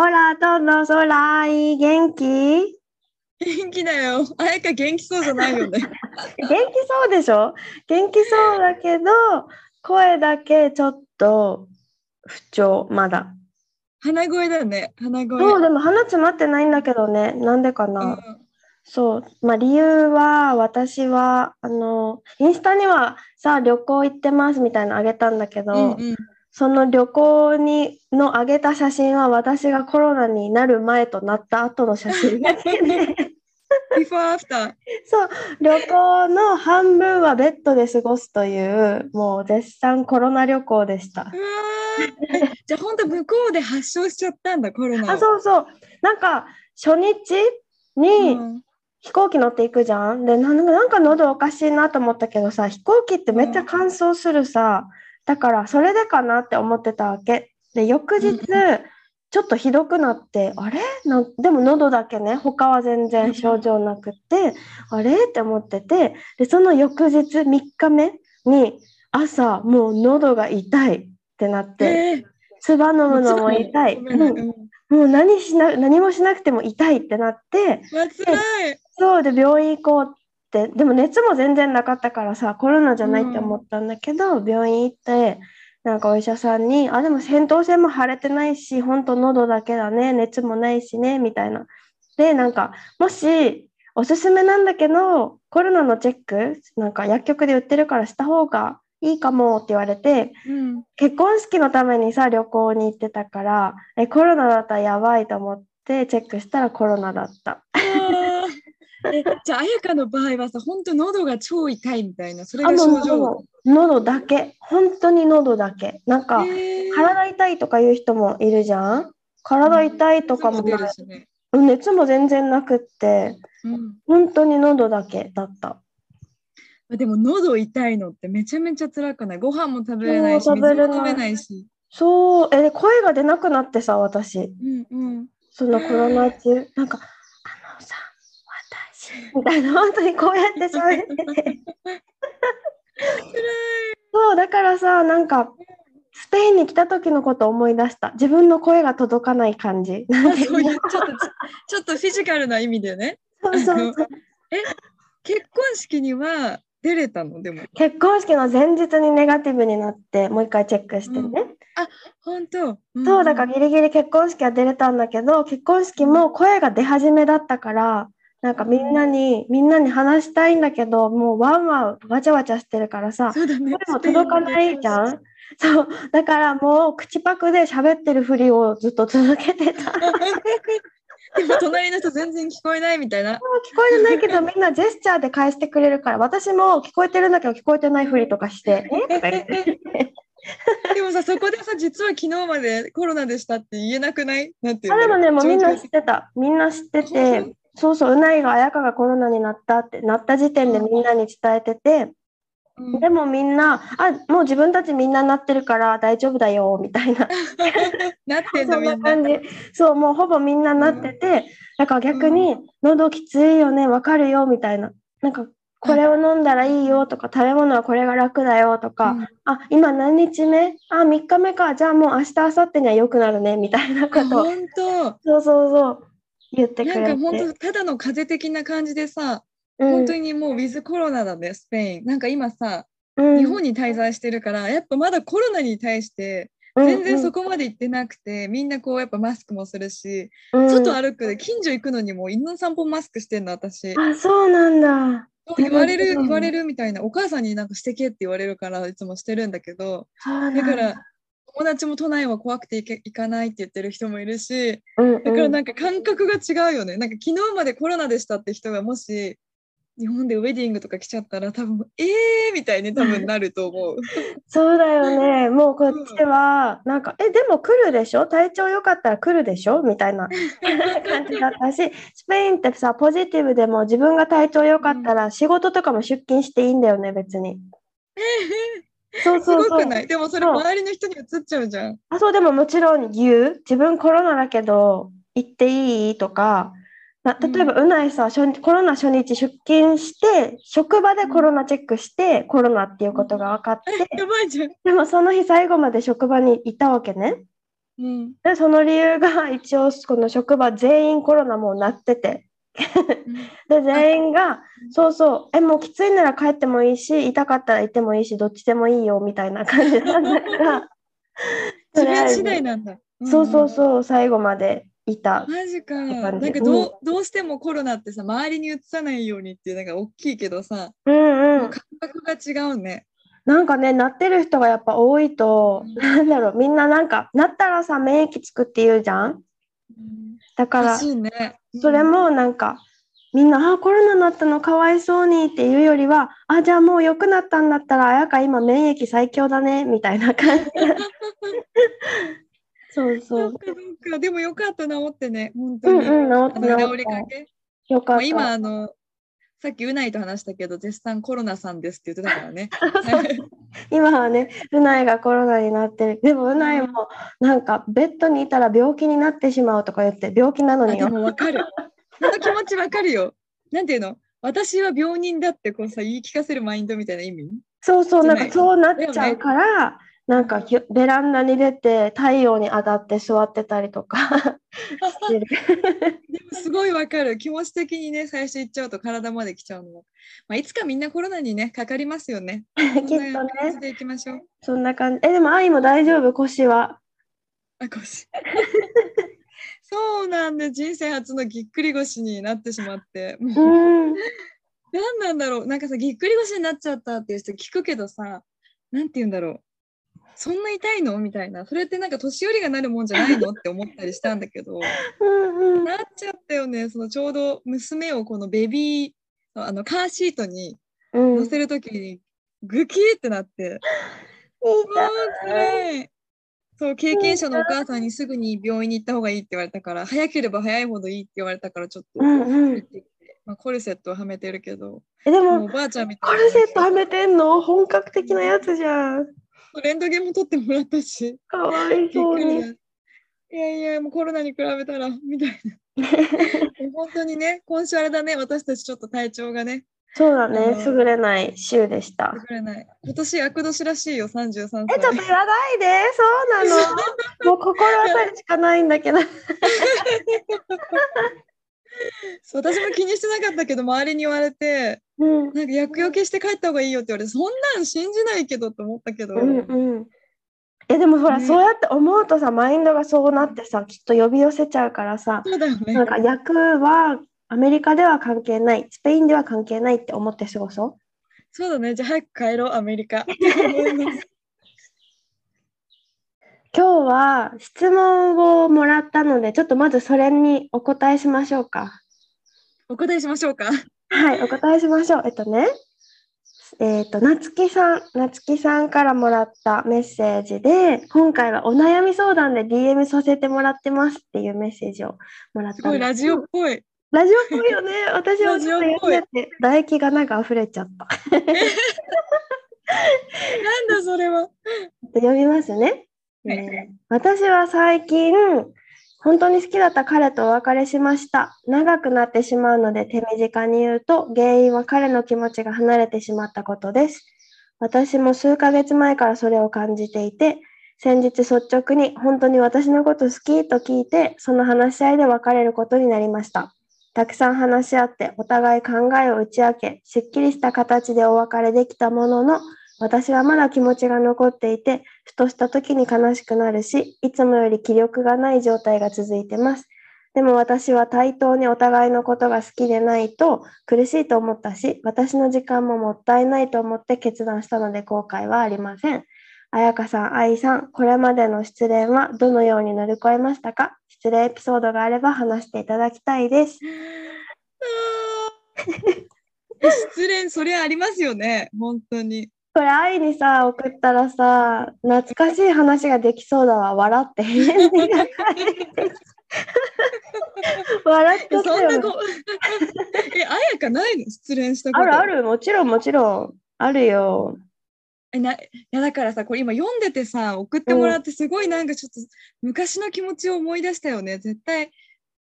ホラトドソライ元気？元気だよ。あやか元気そうじゃないよね。元気そうでしょ？元気そうだけど声だけちょっと不調まだ鼻声だよね。鼻声。そうでも鼻詰まってないんだけどねなんでかな、うんそうまあ理由は私はあのインスタにはさ旅行行ってますみたいなのあげたんだけど、うんうんその旅行にの上げた写真は私がコロナになる前となった後の写真だけで Before after。そう。旅行の半分はベッドで過ごすというもう絶賛コロナ旅行でした。じゃあ本当向こうで発症しちゃったんだ、コロナを。あそうそう。なんか初日に、うん。飛行機乗っていくじゃん。で、なんか喉おかしいなと思ったけどさ、飛行機ってめっちゃ乾燥するさ、だからそれでかなって思ってたわけ。で、翌日、うんちょっとひどくなって、あれ？なでも喉だけね、他は全然症状なくって、あれ？って思ってて、で、その翌日、3日目に朝、もう喉が痛いってなって、え唾飲むのも痛い。もう何しな、何もしなくても痛いってなって。そうで病院行こうってでも熱も全然なかったからさコロナじゃないって思ったんだけど、病院行ってなんかお医者さんに「あでも扁桃腺も腫れてないしほんと喉だけだね熱もないしね」みたいな。でなんかもしおすすめなんだけどコロナのチェックなんか薬局で売ってるからした方がいいかもって言われてうん結婚式のためにさ旅行に行ってたからえコロナだったらやばいと思ってチェックしたらコロナだった。えじゃあ、あやかの場合はさ、本当喉が超痛いみたいな、それあ、が症状？喉だけ。本当に喉だけ。なんか、えー体痛いとか言う人もいるじゃん？体痛いとかもね。うん熱も全然なくって、うん本当に喉だけだった。でも喉痛いのってめちゃめちゃ辛くない？ご飯も食べれないし、食べれないし。そう、え、で声が出なくなってさ、私。うんうん。そのコロナ中。なんか、みたいな、本当にこうやって喋ってて。そう、だからさ、なんか、スペインに来た時のことを思い出した。自分の声が届かない感じ。ちょっとちょっとフィジカルな意味でね。そうそうそう。結婚式には出れたの？でも。結婚式の前日にネガティブになってもう一回チェックしてね、本当。そうだからギリギリ結婚式は出れたんだけど結婚式も声が出始めだったからなんかみんなにみんなに話したいんだけどもうワンワンわちゃわちゃしてるからさそうだね。声も届かないじゃん。そう。だからもう口パクで喋ってるふりをずっと続けてた。聞 こでも隣の人全然聞こえないみたいな。えてないけどみんなジェスチャーで返してくれるから私も聞こえてるんだけど聞こえてないふりとかして「え？とか言って。でもさ、そこでさ、実は昨日までコロナでしたって言えなくない？なんていうあでもね、もうみんな知ってた。みんな知って本て、そうそう、うないが綾香がコロナになったってなった時点でみんなに伝えてて、うんでもみんな、あ、もう自分たちみんななってるから大丈夫だよ、みたいな。なってんだそんな。な感じ。そう、もうほぼみんななってて、だから逆に、喉きついよね、わかるよ、みたいな。なんか、これを飲んだらいいよとか、食べ物はこれが楽だよとか、うんあ、今何日目？あ、3日目か。じゃあもう明日、明後日には良くなるね、みたいなことを。本当。そうそうそう。言ってくれて。なんか本当ただの風邪的な感じでさ、うん本当にもうウィズコロナだね、スペイン。なんか今さ、うん日本に滞在してるから、やっぱまだコロナに対して全然そこまで行ってなくて、みんなこうやっぱマスクもするし、うんうん外歩くで近所行くのにも犬の散歩マスクしてんの私。あ、そうなんだ。言われるうん言われるみたいなお母さんになんかしてけって言われるからいつもしてるんだけどだから友達も都内は怖くて行け行かないって言ってる人もいるしうんうんだからなんか感覚が違うよねなんか昨日までコロナでしたって人がもし日本でウェディングとか来ちゃったら多分えーみたいに多分なると思う。そうだよね。もうこっちは、なんか、え、でも来るでしょ？体調良かったら来るでしょ？みたいな 感じだったし、スペインってさ、ポジティブでも自分が体調良かったら仕事とかも出勤していいんだよね、別に。そうすそうそう。ごくない？でもそれ周りの人に移っちゃうじゃん。あ、そう、でももちろん言う。自分コロナだけど、行っていい？とか、な例えば、うないさ、初日コロナ初日出勤して、職場でコロナチェックして、コロナっていうことが分かって、やばいじゃん。でもその日最後まで職場にいたわけね。うん。で、その理由が一応この職場全員コロナもうなってて。で、全員が、そうそう、え、もうきついなら帰ってもいいし、痛かったらいてもいいし、どっちでもいいよみたいな感じなんだから、自分次第なんだ。そうそううん。そう、最後までいた。マジか。なんかどう,、どうしてもコロナってさ周りに移さないようにっていうなんか大きいけどさ、うんうん。感覚が違うね。なんかね、なってる人がやっぱ多いと、なんだろう、みんななんか、なったらさ、免疫つくって言うじゃん？だからね。それもなんか、みんな、あ、コロナになったのかわいそうにっていうよりは、あ、じゃあもう良くなったんだったら、あやか今免疫最強だね、みたいな感じ。そうそう。そっか。でもよかった治ってね、本当に。うんうん、治ってあの治。りかけ。よかった。まあ、今あのさっきうないと話したけど絶賛コロナさんですって言ってたからね。今はね、うないがコロナになってる。でもうないも、なんか、ベッドにいたら病気になってしまうとか言って、病気なのによ。もわかる。その気持ちわかるよ。なんていうの？私は病人だってこうさ言い聞かせるマインドみたいな意味？そうそう、なんかそうなっちゃうから、なんかひベランダに出て太陽に当たって座ってたりとか してる。でもすごいわかる。気持ち的にね、最初言っちゃうと体まで来ちゃうのも。まあ、いつかみんなコロナにね、かかりますよね。きっとそんな感じね、でいきましょう。そんな感じ。え、でも愛も大丈夫、腰は。あ、腰。そうなんで、人生初のぎっくり腰になってしまって。もうう、ん。何なんだろう。なんかさ、ぎっくり腰になっちゃったっていう人聞くけどさ、なんて言うんだろう。そんな痛いの？みたいな。それってなんか年寄りがなるもんじゃないの？って思ったりしたんだけど。うんうん。なっちゃったよね。そのちょうど娘をこのベビー、あのカーシートにうん。乗せるときにグキーってなって、うわー辛いそう経験者のお母さんにすぐに病院に行った方がいいって言われたから早ければ早いほどいいって言われたからちょっとうんうん行ってきて、まあ、コルセットをはめてるけどえ、でもうおも、ばあちゃんみたいなコルセットはめてんの？本格的なやつじゃん。レントゲンも取ってもらったし。かわいそうに。いやいやもうコロナに比べたら。みたいな。本当にね今週あれだね。私たちちょっと体調がね。そうだね。優れない週でした。優れない。今年厄年らしいよ33歳。え、ちょっと言わないで、そうなの。もう心当たりしかないんだけど。そう私も気にしてなかったけど周りに言われてうん。なんか薬よけして帰った方がいいよって言われてそんなん信じないけどと思ったけど、うんうん。え、でもほら、ねそうやって思うとさ、マインドがそうなってさ、きっと呼び寄せちゃうからさ、そうだよねなんか役はアメリカでは関係ない、スペインでは関係ないって思って過ごそう。そうだねじゃあ早く帰ろうアメリカ 今日は質問をもらったので、ちょっとまずそれにお答えしましょうか。お答えしましょうかはい、お答えしましょう。えっとね、えっと、なつきさん、なつきさんからもらったメッセージで、今回はお悩み相談で DM させてもらってますっていうメッセージをもらったすごいラジオっぽいラジオっぽいよね。私はラちょっとジオっぽい読んでて、唾液がなんか溢れちゃった。なんだそれは 読みますね。はいえー私は最近、本当に好きだった彼とお別れしました。長くなってしまうので手短に言うと、原因は彼の気持ちが離れてしまったことです。私も数ヶ月前からそれを感じていて、先日率直に本当に私のこと好きと聞いて、その話し合いで別れることになりました。たくさん話し合って、お互い考えを打ち明け、すっきりした形でお別れできたものの、私はまだ気持ちが残っていて、ふとした時に悲しくなるし、いつもより気力がない状態が続いてます。でも私は対等にお互いのことが好きでないと苦しいと思ったし、私の時間ももったいないと思って決断したので後悔はありません。彩香さん、愛さん、これまでの失恋はどのように乗り越えましたか？失恋エピソードがあれば話していただきたいです。失恋、それありますよね。本当に。これ愛にさ送ったらさ懐かしい話ができそうだわ。笑って。笑っちゃったよ。そんなこ え、あやかないの？失恋したこと。あるある。もちろんもちろん。あるよ。えないやだからさ、これ今読んでてさ、送ってもらってすごいなんかちょっと昔の気持ちを思い出したよね。絶対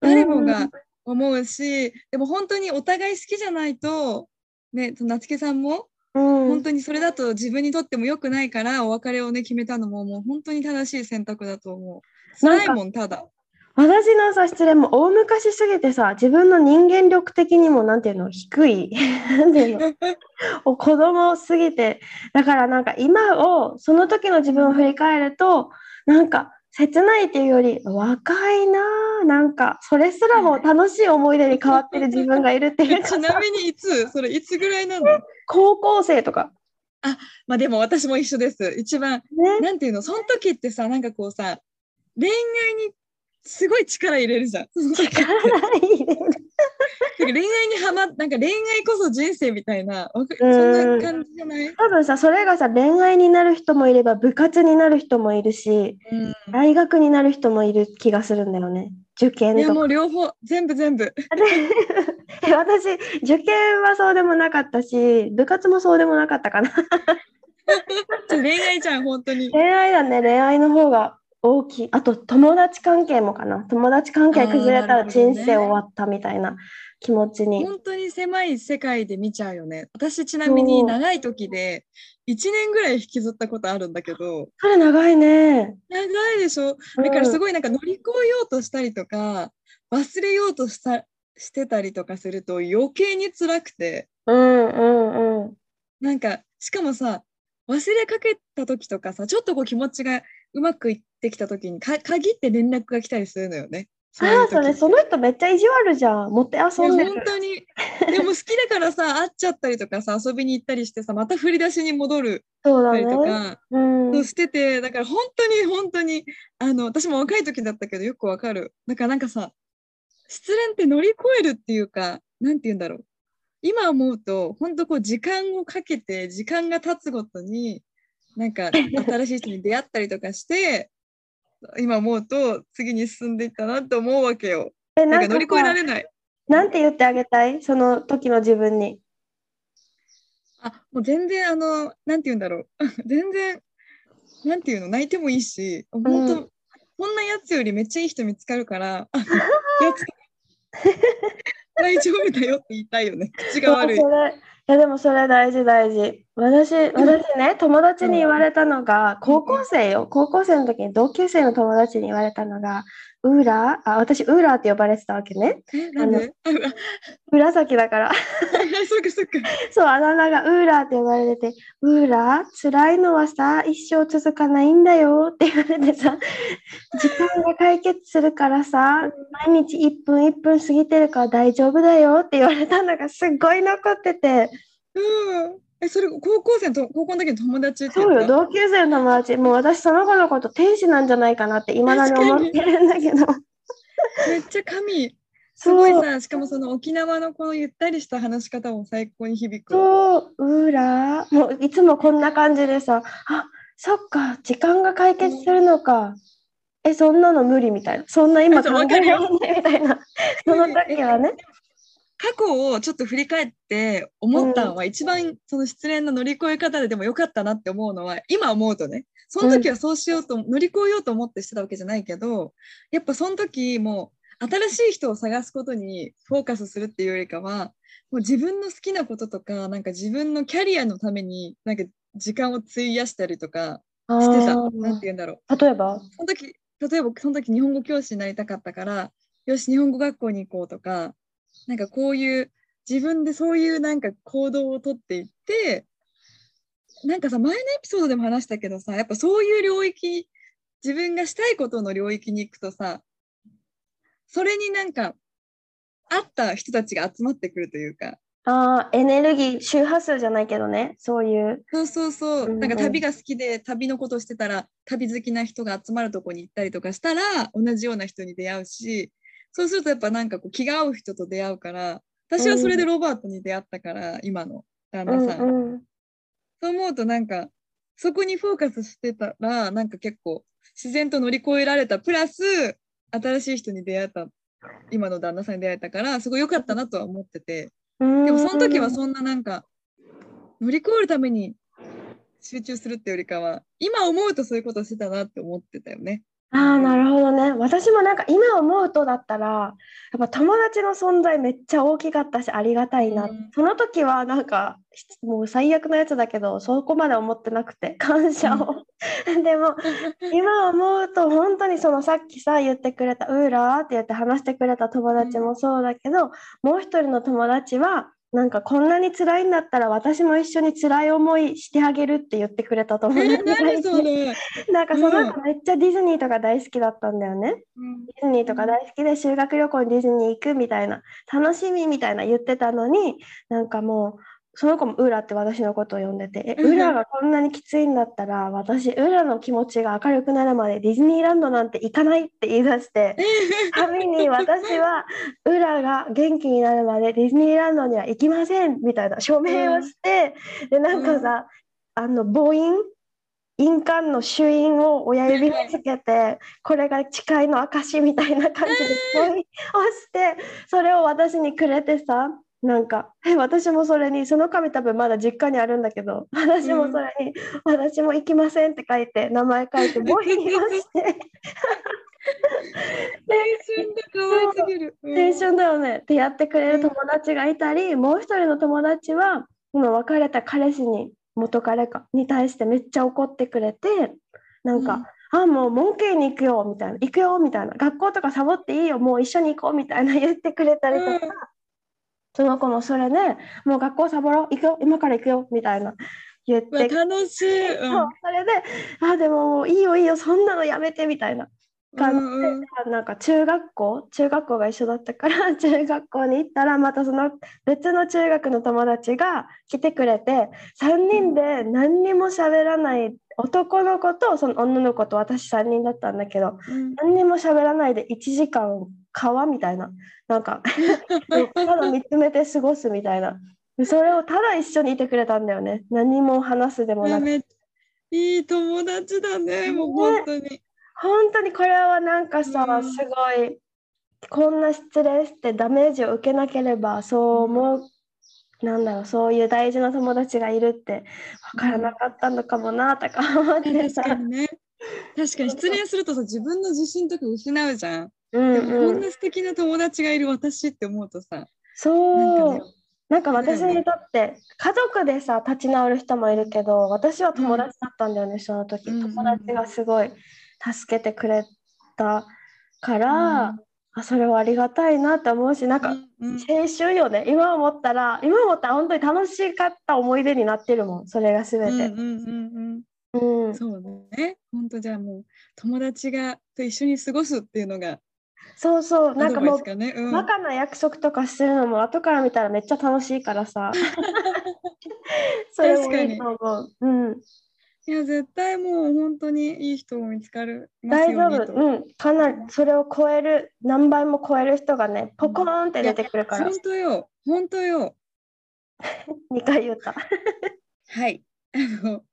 誰もが思うし、でも本当にお互い好きじゃないと、ね、夏木さんもうん本当にそれだと自分にとっても良くないからお別れをね決めたのももう本当に正しい選択だと思う。辛いもんただ。私のさ失恋も大昔すぎてさ自分の人間力的にもなんていうの低い なんていうのお 子供すぎてだからなんか今をその時の自分を振り返るとなんか切ないっていうより若いなあなんかそれすらも楽しい思い出に変わってる自分がいるっていうちなみにいつ？それいつぐらいなの？高校生とか。まあでも私も一緒です。一番ね。なんていうの？その時ってさなんかこうさ恋愛にすごい力入れるじゃん。その時って入れる恋愛にはまなんか恋愛こそ人生みたいなそうん。んな感じじゃない、多分さそれがさ恋愛になる人もいれば部活になる人もいるしうん、大学になる人もいる気がするんだよね。受験いやもう両方全部全部。え私受験はそうでもなかったし部活もそうでもなかったかな。恋愛じゃん本当に。恋愛だね恋愛の方が大きい。あと友達関係もかな。友達関係崩れたら人生終わったみたいな気持ちに、本当に狭い世界で見ちゃうよね。私ちなみに長い時で1年ぐらい引きずったことあるんだけど。それ長いね。長いでしょ？うん。だからすごいなんか乗り越えようとしたりとか忘れようとしたしてたりとかすると余計に辛くて。うんうんうん。なんかしかもさ忘れかけた時とかさちょっとこう気持ちがうまくいってきた時にか限って連絡が来たりするのよね。そうああ時それその人めっちゃ意地悪じゃん。持って遊んでる。本当に。でも好きだからさ会っちゃったりとかさ遊びに行ったりしてさまた振り出しに戻るそうだね。とか、うん。しててだから本当に本当にあの私も若い時だったけどよくわかる。だからなんかさ失恋って乗り越えるっていうかなんて言うんだろう。今思うと本当こう時間をかけて時間が経つごとになんか 新しい人に出会ったりとかして今思うと次に進んでいったなって思うわけよ。えなんか乗り越えらされない。なんて言ってあげたい？その時の自分に。あもう全然あのなんて言うんだろう。全然なんて言うの？泣いてもいいし本当、うん。こんなやつよりめっちゃいい人見つかるから やつ大丈夫だよって言いたいよね。口が悪いやでもそれ大事大事。私私ね友達に言われたのが高校生よ。高校生の時に同級生の友達に言われたのがウーラーあ私ウーラーって呼ばれてたわけね。あうあ紫だから。そっかそっか。そうあだ名がウーラーって呼ばれててウーラー辛いのはさ一生続かないんだよって言われてさ 時間が解決するからさ毎日1分1分過ぎてるから大丈夫だよって言われたのがすっごい残ってて。うん。えそれ高校生のと高校の時の友達って言そうよ。同級生の友達。もう私その子のこと天使なんじゃないかなっていまだに思ってるんだけど。めっちゃ神。すごいさしかもその沖縄のこのゆったりした話し方も最高に響く。そう。ウーラーもういつもこんな感じでさあそっか。時間が解決するのか。えそんなの無理みたいな。そんな今考えられないみたいな。その時はね過去をちょっと振り返って思ったのは、一番その失恋の乗り越え方ででもよかったなって思うのは今思うとねその時はそうしようと、乗り越えようと思ってしてたわけじゃないけどやっぱその時もう新しい人を探すことにフォーカスするっていうよりかはもう自分の好きなこととかなんか自分のキャリアのためになんか時間を費やしたりとかあしてた。ーなんて言うんだろう。例えば？その時例えばその時日本語教師になりたかったからよし日本語学校に行こうとかなんかこういう自分でそういうなんか行動をとっていってなんかさ前のエピソードでも話したけどさやっぱそういう領域自分がしたいことの領域に行くとさそれになんか合った人たちが集まってくるというか。あーエネルギー周波数じゃないけどねそういう。そうそうそう、うんうん。なんか旅が好きで旅のことしてたら旅好きな人が集まるとこに行ったりとかしたら同じような人に出会うしそうするとやっぱなんかこう気が合う人と出会うから私はそれでロバートに出会ったから、今の旦那さん。うんうんそう思うとなんかそこにフォーカスしてたらなんか結構自然と乗り越えられたプラス新しい人に出会った今の旦那さんに出会えたからすごい良かったなとは思っててうんでもその時はそんななんか乗り越えるために集中するってよりかは今思うとそういうことしてたなって思ってたよね。ああ、なるほどね。私もなんか今思うとだったら、やっぱ友達の存在めっちゃ大きかったし、ありがたいな。うんその時はなんか、もう最悪なやつだけど、そこまで思ってなくて、感謝を。でも、今思うと本当にそのさっきさ、言ってくれた、ウーラーって言って話してくれた友達もそうだけど、もう一人の友達は、なんかこんなに辛いんだったら私も一緒に辛い思いしてあげるって言ってくれた友え達がいて何それ、なんかその子めっちゃディズニーとか大好きだったんだよね。うんディズニーとか大好きで修学旅行にディズニー行くみたいな楽しみみたいな言ってたのになんかもうその子もウーラって私のことを呼んでてえうんウーラがこんなにきついんだったら私ウーラの気持ちが明るくなるまでディズニーランドなんて行かないって言い出して 神に私はウーラが元気になるまでディズニーランドには行きませんみたいな署名をして、でなんかさ、あの母音？印鑑の朱印を親指につけて、これが誓いの証みたいな感じでポイをしてそれを私にくれてさなんかえ私もそれにその紙多分まだ実家にあるんだけど私もそれに、私も行きませんって書いて名前書いて母印をして。青春だ可愛すぎる。うん。青春だよね。ってやってくれる友達がいたり、もう一人の友達は今別れた彼氏に元彼かに対してめっちゃ怒ってくれてなんか、あもう文系に行くよみたいな。行くよみたいな。学校とかサボっていいよもう一緒に行こうみたいな言ってくれたりとか、うんその子もそれでもう学校サボろう行くよ今から行くよみたいな言って、楽しい。うん。そうそれであでももういいよいいよそんなのやめてみたいな。感じで、うん。うんなんか中学校中学校が一緒だったから 中学校に行ったらまたその別の中学の友達が来てくれて3人で何にも喋らない男の子とその女の子と私3人だったんだけどうん。何にも喋らないで1時間川みたいな。なんか ただ見つめて過ごすみたいな。でそれをただ一緒にいてくれたんだよね。何も話すでもなく。めいい友達だね、もう本当に。本当にこれはなんかさ、うん。すごいこんな失礼してダメージを受けなければそう思う、なんだろうそういう大事な友達がいるって分からなかったのかもなとか思って確さ、かにね。確かに失恋するとさ自分の自信とか失うじゃん。うんでもこうんん、な素敵な友達がいる私って思うとさ。そう。なんかね。なんか私にとって家族でさ立ち直る人もいるけど私は友達だったんだよね、その時。うんうんうん。友達がすごい助けてくれたから、うんあそれはありがたいなって思うしなんか、うんうん。青春よね。今思ったら今思ったら本当に楽しかった思い出になってるもんそれが全て、うんうんうんうん。うん。そうね。本当じゃあもう友達がと一緒に過ごすっていうのがそうそう。なんかもうね。うん。バカな約束とかするのも後から見たらめっちゃ楽しいからさ。それもいいと思う、うん、いや絶対もう本当にいい人も見つかる大丈。夫、うん、かなりそれを超える何倍も超える人がねポコーンって出てくるから本当よ本当よ。2 回言った はい。あの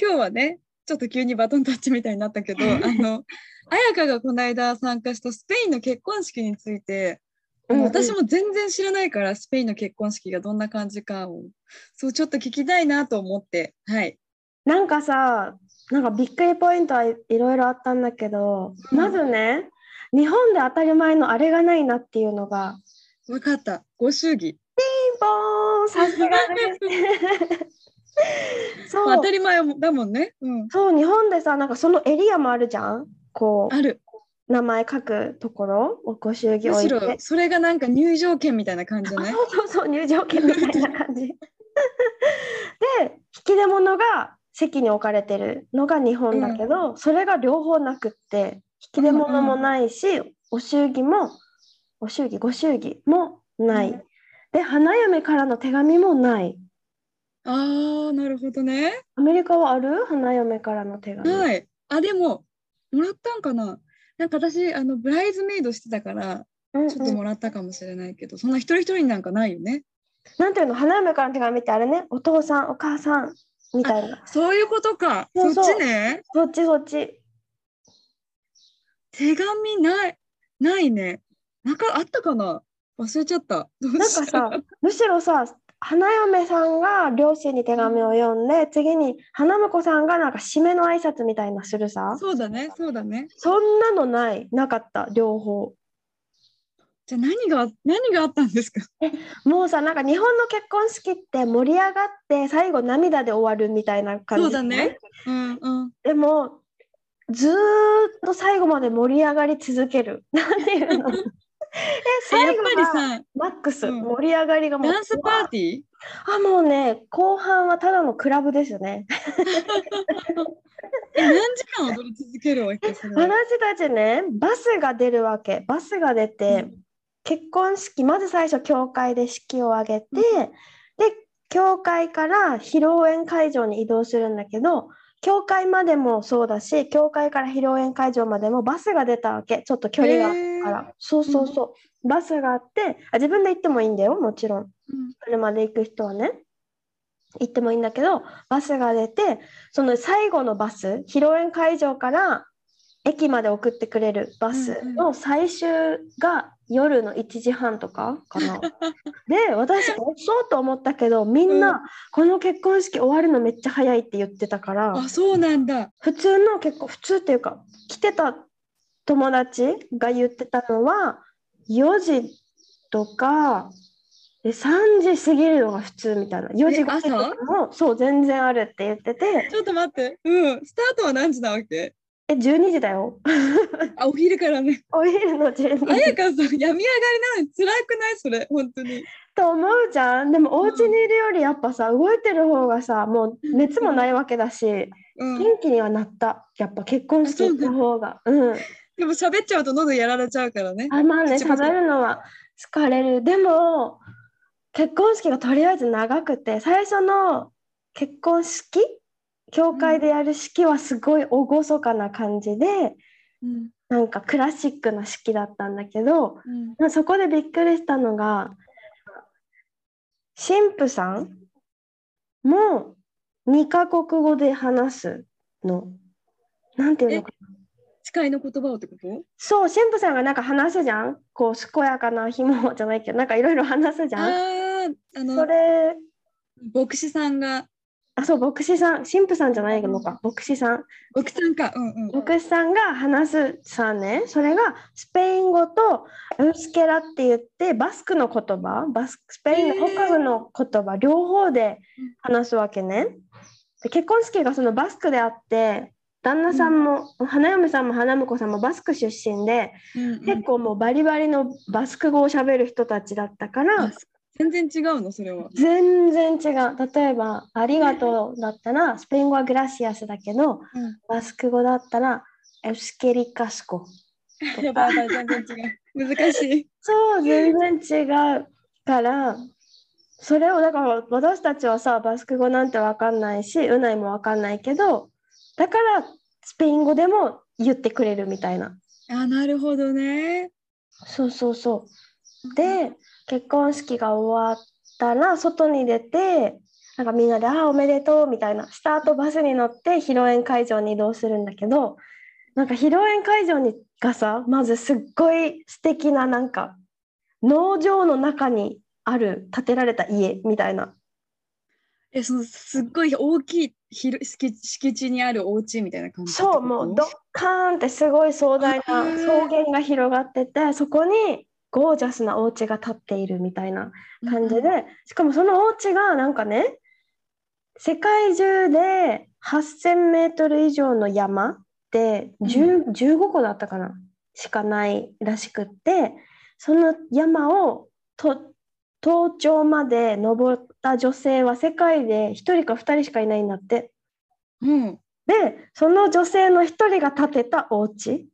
今日はねちょっと急にバトンタッチみたいになったけど あの彩香がこの間参加したスペインの結婚式について、私も全然知らないからスペインの結婚式がどんな感じかをそうちょっと聞きたいなと思ってはい。なんかさなんかびっくりポイントはいいろいろあったんだけど、うんまずね日本で当たり前のあれがないなっていうのがわかったご祝儀。ピンポーンさすがです そう当たり前だもんね。うん。そう日本でさなんかそのエリアもあるじゃん？こある。う名前書くところをご祝儀むし置いてろそれがなんか入場券みたいな感じじゃない？そうそうそう入場券みたいな感じ で引き出物が席に置かれてるのが日本だけど、それが両方なくって引き出物もないし、お祝儀もお祝儀ご祝儀もない、うん。で花嫁からの手紙もない。ああなるほどね。アメリカはある？花嫁からの手紙、はい。あでももらったんかな？なんか私あのブライズメイドしてたからうん。ちょっともらったかもしれないけど、そんな一人一人になんかないよね。なんていうの？花嫁からの手紙ってあれね。お父さんお母さんみたいなそういうことか。そっちね。そっちそっち手紙ない、ないね。なんかあったかな？忘れちゃった。なんしかさむしろさ花嫁さんが両親に手紙を読んで次に花婿さんがなんか締めの挨拶みたいなするさそうだね、そうだね。そんなのないなかった両方じゃあ何が、何があったんですか？もうさなんか日本の結婚式って盛り上がって最後涙で終わるみたいな感じそうだね。うんうん。でもずーっと最後まで盛り上がり続ける。なんていうの？え最後がさ、マックス、うん。盛り上がりがもうダンスパーティー？あもうね後半はただのクラブですよね。え何時間踊り続けるわけ私たちねバスが出るわけ。バスが出て、うん結婚式まず最初教会で式を挙げて、うん。で教会から披露宴会場に移動するんだけど教会までもそうだし教会から披露宴会場までもバスが出たわけ。ちょっと距離があるから。そうそうそう、バスがあってあ自分で行ってもいいんだよ。もちろん。うん。車で行く人はね。行ってもいいんだけどバスが出てその最後のバス披露宴会場から駅まで送ってくれるバスの最終が夜の1時半とかかな。で私遅うと思ったけどみんうんなこの結婚式終わるのめっちゃ早いって言ってたからあ、そうなんだ。普通の結構普通っていうか来てた友達が言ってたのは4時とかで3時過ぎるのが普通みたいな4時え5時もそう全然あるって言っててちょっと待って。うん。スタートは何時なわけ？え12時だよ。あ、お昼からね。お昼の12時あやかさん、病み上がりなのに辛くない？それ、本当に。と思うじゃん。でもお家にいるよりやっぱさ動いてる方がさもう熱もないわけだしうん。元気にはなった。やっぱ結婚式行った方がうんでも喋っちゃうと喉やられちゃうからね。あまあね喋るのは疲れる。でも結婚式がとりあえず長くて最初の結婚式教会でやる式はすごい厳かな感じで、うん。なんかクラシックな式だったんだけどうん。まあそこでびっくりしたのが神父さんも2カ国語で話すの。なんていうのかな誓いの言葉をってこと？そう神父さんがなんか話すじゃん？こう健やかな紐じゃないけどなんかいろいろ話すじゃん？ああ、あその、れ牧師さんが、あそう牧師さん神父さんじゃないのか。牧師さん。牧師さんか。うんうん。牧師さんが話すさねそれがスペイン語とウスケラって言ってバスクの言葉。バススペインの北部の言葉。両方で話すわけね。で結婚式がそのバスクであって旦那さんも、花嫁さんも花婿さんもバスク出身でうんうん。結構もうバリバリのバスク語をしゃべる人たちだったからあ全然違うの、それは。全然違う例えば「ありがとう」だったらスペイン語はグラシアスだけどうんバスク語だったらエスケリカスコやばいやばい、全然違う。難しい。そう全然違うからそれをだから私たちはさバスク語なんてわかんないしうないもわかんないけどだからスペイン語でも言ってくれるみたいなあ、なるほどね。そうそうそうで結婚式が終わったら外に出てなんかみんなで「ああおめでとう」みたいなスタートバスに乗って披露宴会場に移動するんだけどなんか披露宴会場にがさまずすっごい素敵ななんか農場の中にある建てられた家みたいな。え、そのすっごい大きい広敷敷地にあるお家みたいな感じ？そうもうドッカーンってすごい壮大な草原が広がっててそこにゴージャスなお家が建っているみたいな感じで、しかもそのお家がなんかね世界中で8,000メートル以上の山って10 15個だったかなしかないらしくってその山をと登頂まで登った女性は世界で1人か2人しかいないんだって。うん。でその女性の1人が建てたお家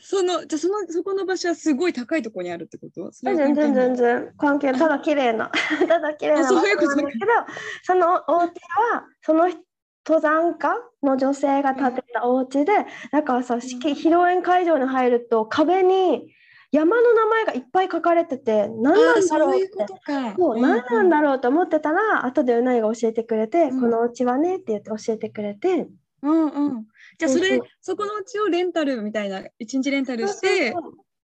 その、じゃあその、そこの場所はすごい高いところにあるってこと？全然全然。関係ただ綺麗な ただ綺麗なあそういうことなんだけどそのお家はその登山家の女性が建てたお家でだからさ式披露宴会場に入ると壁に山の名前がいっぱい書かれてて何なんだろうって。そう、ん何なんだろうと思ってたら、後でうないが教えてくれて、うん。このお家はねって言って教えてくれて、うんうん。じゃあそれそこのうちをレンタルみたいな一日レンタルして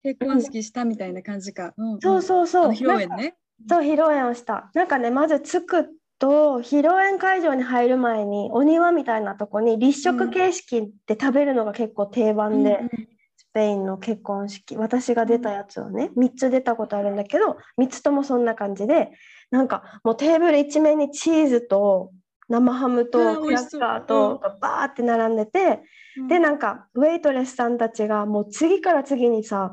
結婚式したみたいな感じか。うんうんそうそうそう。披露宴ね。そう、披露宴をした。なんかね、まず着くと、披露宴会場に入る前に、お庭みたいなとこに立食形式で食べるのが結構定番で、うんスペインの結婚式、私が出たやつをね、3つ出たことあるんだけど、3つともそんな感じで、なんかもうテーブル一面にチーズと生ハムあとークラッカーとがバーって並んでて、うん。でなんかウェイトレスさんたちがもう次から次にさ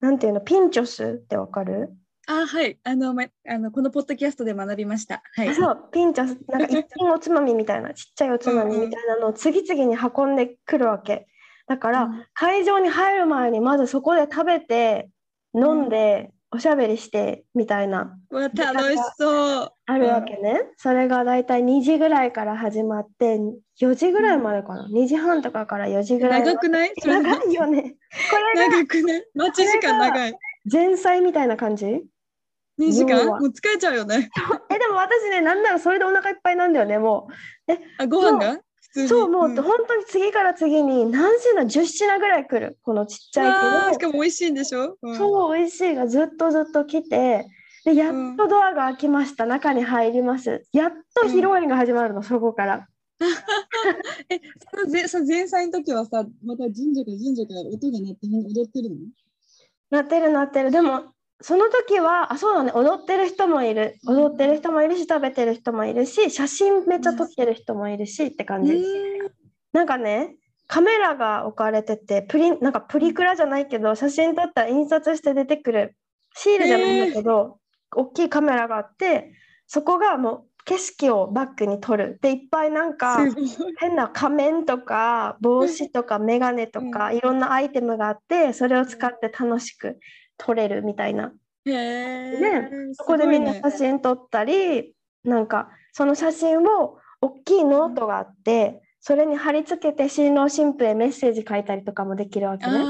なんていうのピンチョスってわかる、あはい。あのまあのこのポッドキャストで学びました。はい。あそう。ピンチョス。なんか一品おつまみみたいな ちっちゃいおつまみみたいなのを次々に運んでくるわけ。だから、うん。会場に入る前にまずそこで食べて飲んで、おしゃべりしてみたいなうわ楽しそう。あるわけね、それがだいたい2時ぐらいから始まって4時ぐらいまでかな、2時半とかから4時ぐらい長くない？長いよねこれが長くない？待ち時間長い。前菜みたいな感じ？2時間？もう疲れちゃうよね。えでも私ねなんならそれでお腹いっぱいなんだよねもあご飯が？そうもう、ん。本当に次から次に何品10品ぐらい来る？このちっちゃいけかも美味しいんでしょ？うん。どそう美味しいがずっとずっと来てでやっとドアが開きました、中に入ります。やっと披露宴が始まるの、そこから。えその前その前菜の時はさまた神社から神社から音が鳴って踊ってるの？なってるなってる。でもその時はあそうだね。踊ってる人もいる。踊ってる人もいるし食べてる人もいるし写真めっちゃ撮ってる人もいるしって感じ、うんなんかねカメラが置かれててプリンなんかプリクラじゃないけど写真撮ったら印刷して出てくるシールじゃないんだけど、大きいカメラがあってそこがもう景色をバックに撮る。でいっぱいなんか。変な仮面とか帽子とか眼鏡とかいろんなアイテムがあってそれを使って楽しく撮れるみたいなへえ。ねそこでみんな写真撮ったりなんかその写真を大きいノートがあってそれに貼り付けて新郎新婦へメッセージ書いたりとかもできるわけね。あ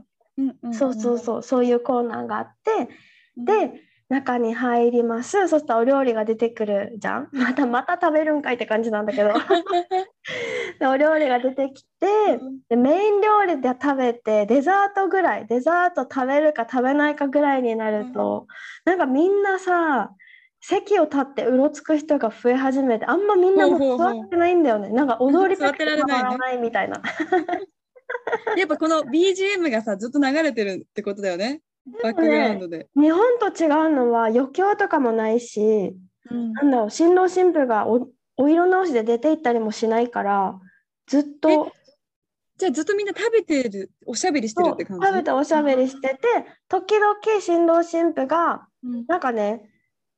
あ。うんうんんそうそうそうそういうコーナーがあってうんで中に入ります。そしたらお料理が出てくるじゃん。またまた食べるんかいって感じなんだけど。でお料理が出てきてでメイン料理で食べてデザートぐらいデザート食べるか食べないかぐらいになると、なんかみんなさ席を立ってうろつく人が増え始めてあんまみんなも座ってないんだよね。なんか踊りたくてたまらないみたいな。やっぱこの BGM がさずっと流れてるってことだよね。バックグラウンドで。日本と違うのは余興とかもないしうん。なんだろう新郎新婦がおお色直しで出て行ったりもしないからずっとじゃあずっとみんな食べてるおしゃべりしてるって感じ？食べておしゃべりしてて時々新郎新婦がうん。なんかね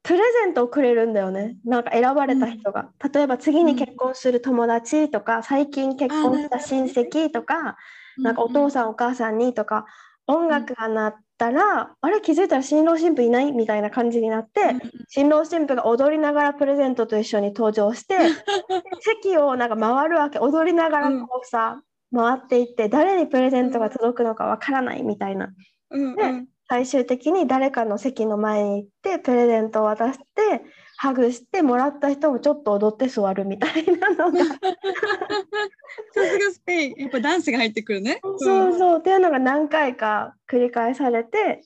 プレゼントをくれるんだよね。なんか選ばれた人が、例えば次に結婚する友達とか最近結婚した親戚とかなんかお父さんお母さんにとか音楽が鳴ったら、あれ気づいたら新郎新婦いない？みたいな感じになって、うん。新郎新婦が踊りながらプレゼントと一緒に登場して 席をなんか回るわけ。踊りながらこうさ、回っていって誰にプレゼントが届くのかわからないみたいな。うん。うん。最終的に誰かの席の前に行ってプレゼントを渡してハグしてもらった人もちょっと踊って座るみたいなのが。さすがスペイン。やっぱダンスが入ってくるね。そうそう。っていうのが何回か繰り返されて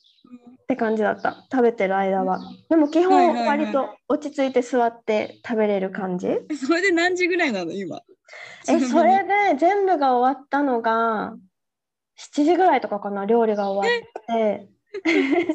って感じだった。食べてる間は。でも基はい本はいはい割と落ち着いて座って食べれる感じ。うんそれで何時ぐらいなの今？えそれで全部が終わったのが7時ぐらいとかかな。料理が終わって。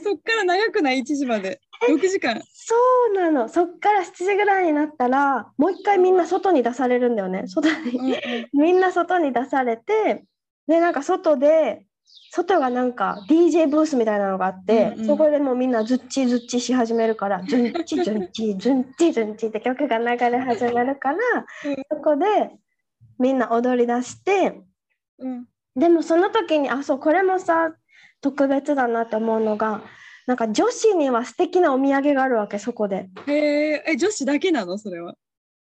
そっから長くない？1時まで6時間。そうなの。そっから7時ぐらいになったらもう一回みんな外に出されるんだよね。外にうんうん。みんな外に出されてでなんか外で外がなんか DJ ブースみたいなのがあって、うんうん。そこでもうみんなズッチズッチし始めるからズンチズンチズンチズンチって曲が流れ始めるから、うん。そこでみんな踊り出してうん。でもその時にあそうこれもさ特別だなって思うのがなんか女子には素敵なお土産があるわけそこで。へええ女子だけなの？それは。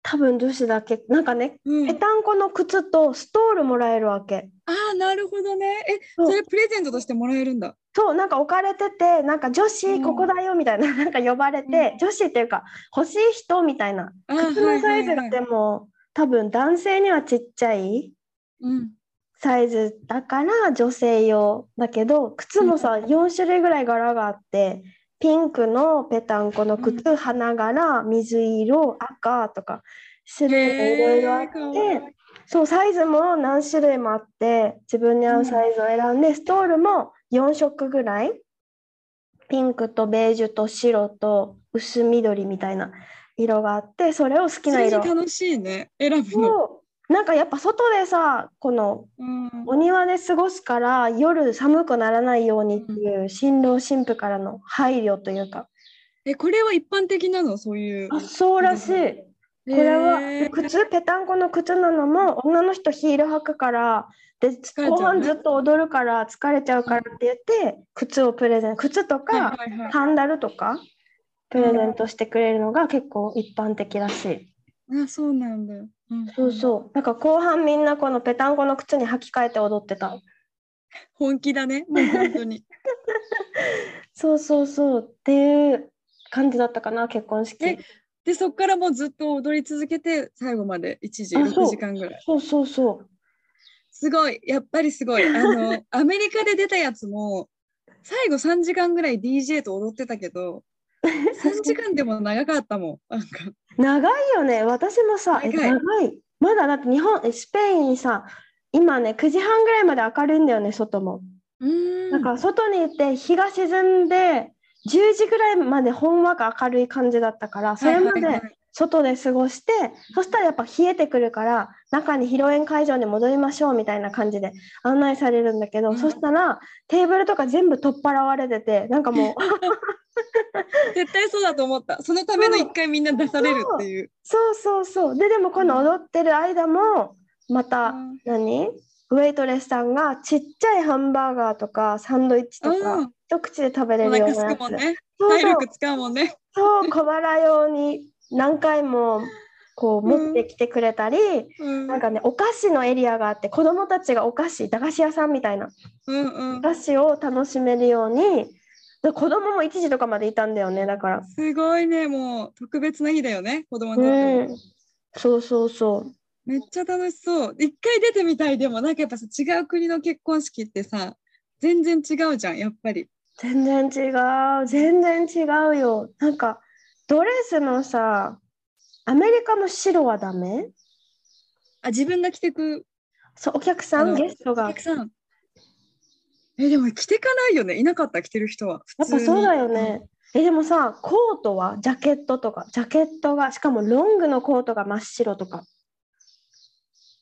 多分女子だけ。なんかねうん。ぺたんこの靴とストールもらえるわけ。ああなるほどね。えそれプレゼントとしてもらえるんだ？そうなんか置かれててなんか女うん。子ここだよみたいな なんか呼ばれて、女子っていうか欲しい人みたいな。あ靴のサイズはいはい。はいがでも多分男性にはちっちゃいうんサイズだから女性用だけど靴もさ4種類ぐらい柄があってピンクのペタンコの靴、花柄水色赤とか種類がいろいろあってそうサイズも何種類もあって自分に合うサイズを選んで、ストールも4色ぐらいピンクとベージュと白と薄緑みたいな色があってそれを好きな色。楽しいね選ぶの。なんかやっぱ外でさこのうん。お庭で過ごすから夜寒くならないようにっていう新郎新婦からの配慮というか、えこれは一般的なの？そういう。あそうらしい。これは靴ペタンコの靴なのも女の人ヒール履くからで後半ずっと踊るから疲れちゃうからって言って靴をプレゼント靴とはいかサンダルとかプレゼントしてくれるのが結構一般的らしい。あそうなんだ。うんそうそう。なんか後半みんなこのペタンコの靴に履き替えて踊ってた。本気だね。もう本当に。そうそうそうっていう感じだったかな結婚式。えでそっからもうずっと踊り続けて最後まで1時あそう6時間ぐらい。そうそうそう。すごいやっぱりすごい。あの アメリカで出たやつも最後3時間ぐらい DJ と踊ってたけど3時間でも長かったもん。なんか長いよね。私もさ、え長い長い。まだだって日本、えスペインにさ、今ね、9時半ぐらいまで明るいんだよね、外も。んだから外に行って日が沈んで、10時ぐらいまでほんわか明るい感じだったから、それまで外で過ごして、そしたらやっぱ冷えてくるから、中に披露宴会場に戻りましょうみたいな感じで案内されるんだけど、うんそしたらテーブルとか全部取っ払われてて、なんかもう、絶対そうだと思った。そのための一回みんな出されるっていう。そうそうそう。で、でもこの踊ってる間も、また、うん何？ウェイトレスさんがちっちゃいハンバーガーとかサンドイッチとか、うん一口で食べれるようなやつね。体力使うもんね。そう小腹用に何回もこう持ってきてくれたり、うんなんかねお菓子のエリアがあって子供たちがお菓子駄菓子屋さんみたいなうんうんお。菓子を楽しめるようにで子供も1時とかまでいたんだよねだから。すごいね、もう特別な日だよね、子供にとうっても。ん、そうそうそう。めっちゃ楽しそう。一回出てみたい、でもなんかやっぱさ、違う国の結婚式ってさ、全然違うじゃん、やっぱり。全然違う全然違うよなんかドレスのさアメリカも白はダメ？あ、自分が着てく。そうお客さんゲストが。客さん。え、でも着てかないよね、いなかった、着てる人は。やっぱそうだよね。えでもさコートは？ジャケットとか。ジャケットがしかもロングのコートが真っ白とか。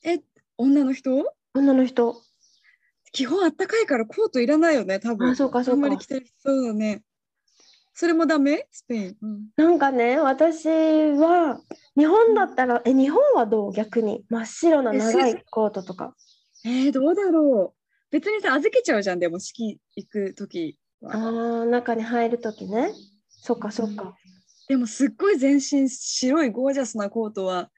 え、女の人？女の人。基本あったかいからコートいらないよね、多分。あそうかそうか。あんまり着てるそうだね。それもダメ？スペイン。うん。なんかね私は日本だったらえ日本はどう？逆に。真っ白なえ長い。コートとか。えー、どうだろう。別にさ、預けちゃうじゃん、でも式行くときあは。ー中に入る時ね。そっかそっか、でもすっごい全身白いゴージャスなコートは、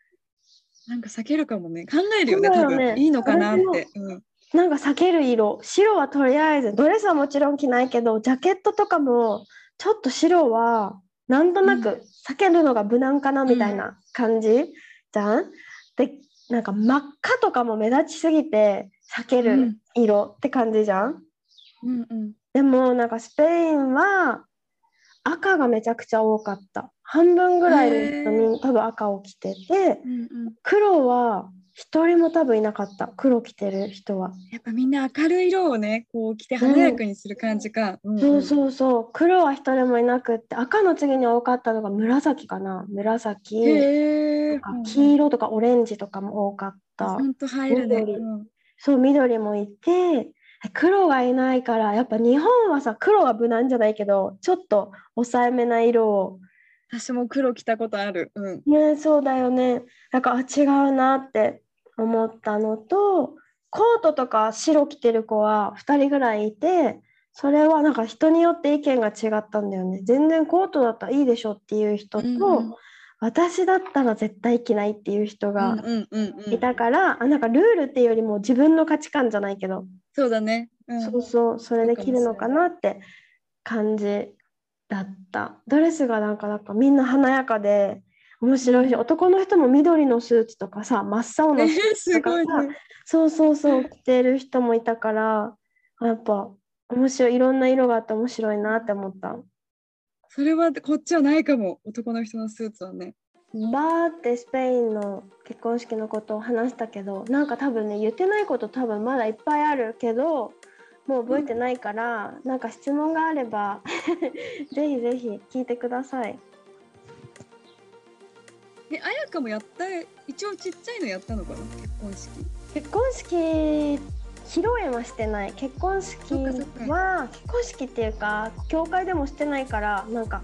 なんか避けるかもね。考えるよね、ね。分。いいのかなっ私て。うん。なんか避ける色。白はとりあえずドレスはもちろん着ないけどジャケットとかもちょっと白はなんとなうん。く避けるのが無難かなみたいな感じ、じゃん？でなんか真っ赤とかも目立ちすぎて避けるうん。色って感じじゃん、うんうん。でもなんかスペインは赤がめちゃくちゃ多かった。半分ぐらいの人に多分赤を着ててうんうん、黒は一人も多分いなかった黒着てる人は。やっぱみんな明るい色をね、こう着て華やかにする感じか。うんうんそうそうそう黒は一人もいなくって赤の次に多かったのが紫かな紫とか。黄色とかオレンジとかも多かったほんと入るね。緑うんそう緑もいて黒がいないからやっぱ日本はさ黒は無難じゃないけどちょっと抑えめな色を私も黒着たことある。うん。ねそうだよねだからあ違うなって思ったのとコートとか白着てる子は2人ぐらいいてそれはなんか人によって意見が違ったんだよね。全然コートだったらいいでしょっていう人と、うんうん。私だったら絶対着ないっていう人うんがいたから、あなんかルールっていうよりも自分の価値観じゃないけど。そうだね。うん。そうそう、それで着るのかなって感じだった。ドレスがなんかなんかみんな華やかで面白いし、男の人も緑のスーツとかさ、真っ青えのスーツすとかさ、ごいね。そうそうそう、着てる人もいたから、やっぱ面白い、いろんな色があって面白いなって思った。それはこっちはないかも男の人のスーツはね。バーってスペインの結婚式のことを話したけどなんか多分ね言ってないこと多分まだいっぱいあるけどもう覚えてないから、なんか質問があれば ぜひぜひ聞いてください。えあやかもやった一応ちっちゃいのやったのかな？結婚式。結婚式披露宴はしてない結婚式は結婚式っていうか教会でもしてないからなんか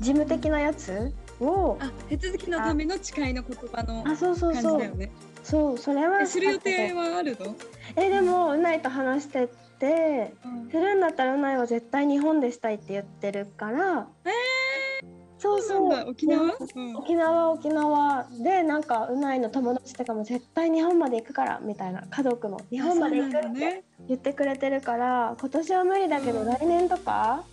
事務的なやつをあ手続きのための誓いの言葉のあそうそう感じそうだよね。そうそれはえする予定はあるの？えでもうないと話しててうんするんだったらうないは絶対日本でしたいって言ってるから、そうそそううなんだ沖縄？日本沖縄沖縄でなんかうないの友達とかも絶対日本まで行くからみたいな家族も日本まで行くって。言ってくれてるから今年は無理だけど来年とか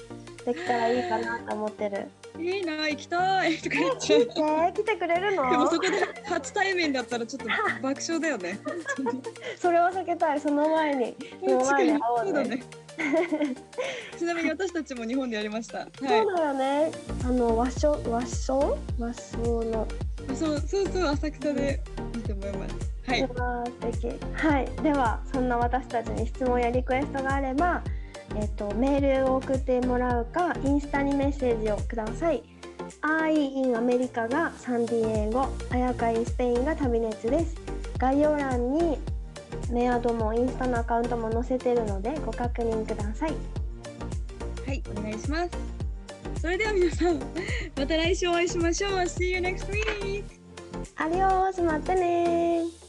できたらいいかなと思ってる。いいな行きたいとか言っちゃう。来てくれるでものそこで初対面だったらちょっと爆笑だよね。それを避けたいその前にその前に会おうね。ちなみに私たちも日本でやりました。はい。そうだよねあの和装和装和装のそうそうそう浅草でいいと思います。はい。わー素敵はいではそんな私たちに質問やリクエストがあれば、えっとメールを送ってもらうかインスタにメッセージをください I in アメリカがサンディエゴあやか in スペインが旅熱です概要欄にメアドもインスタのアカウントも載せてるのでご確認くださいはい、お願いします。それでは皆さん、また来週お会いしましょう。See you next week! アディオースまたねー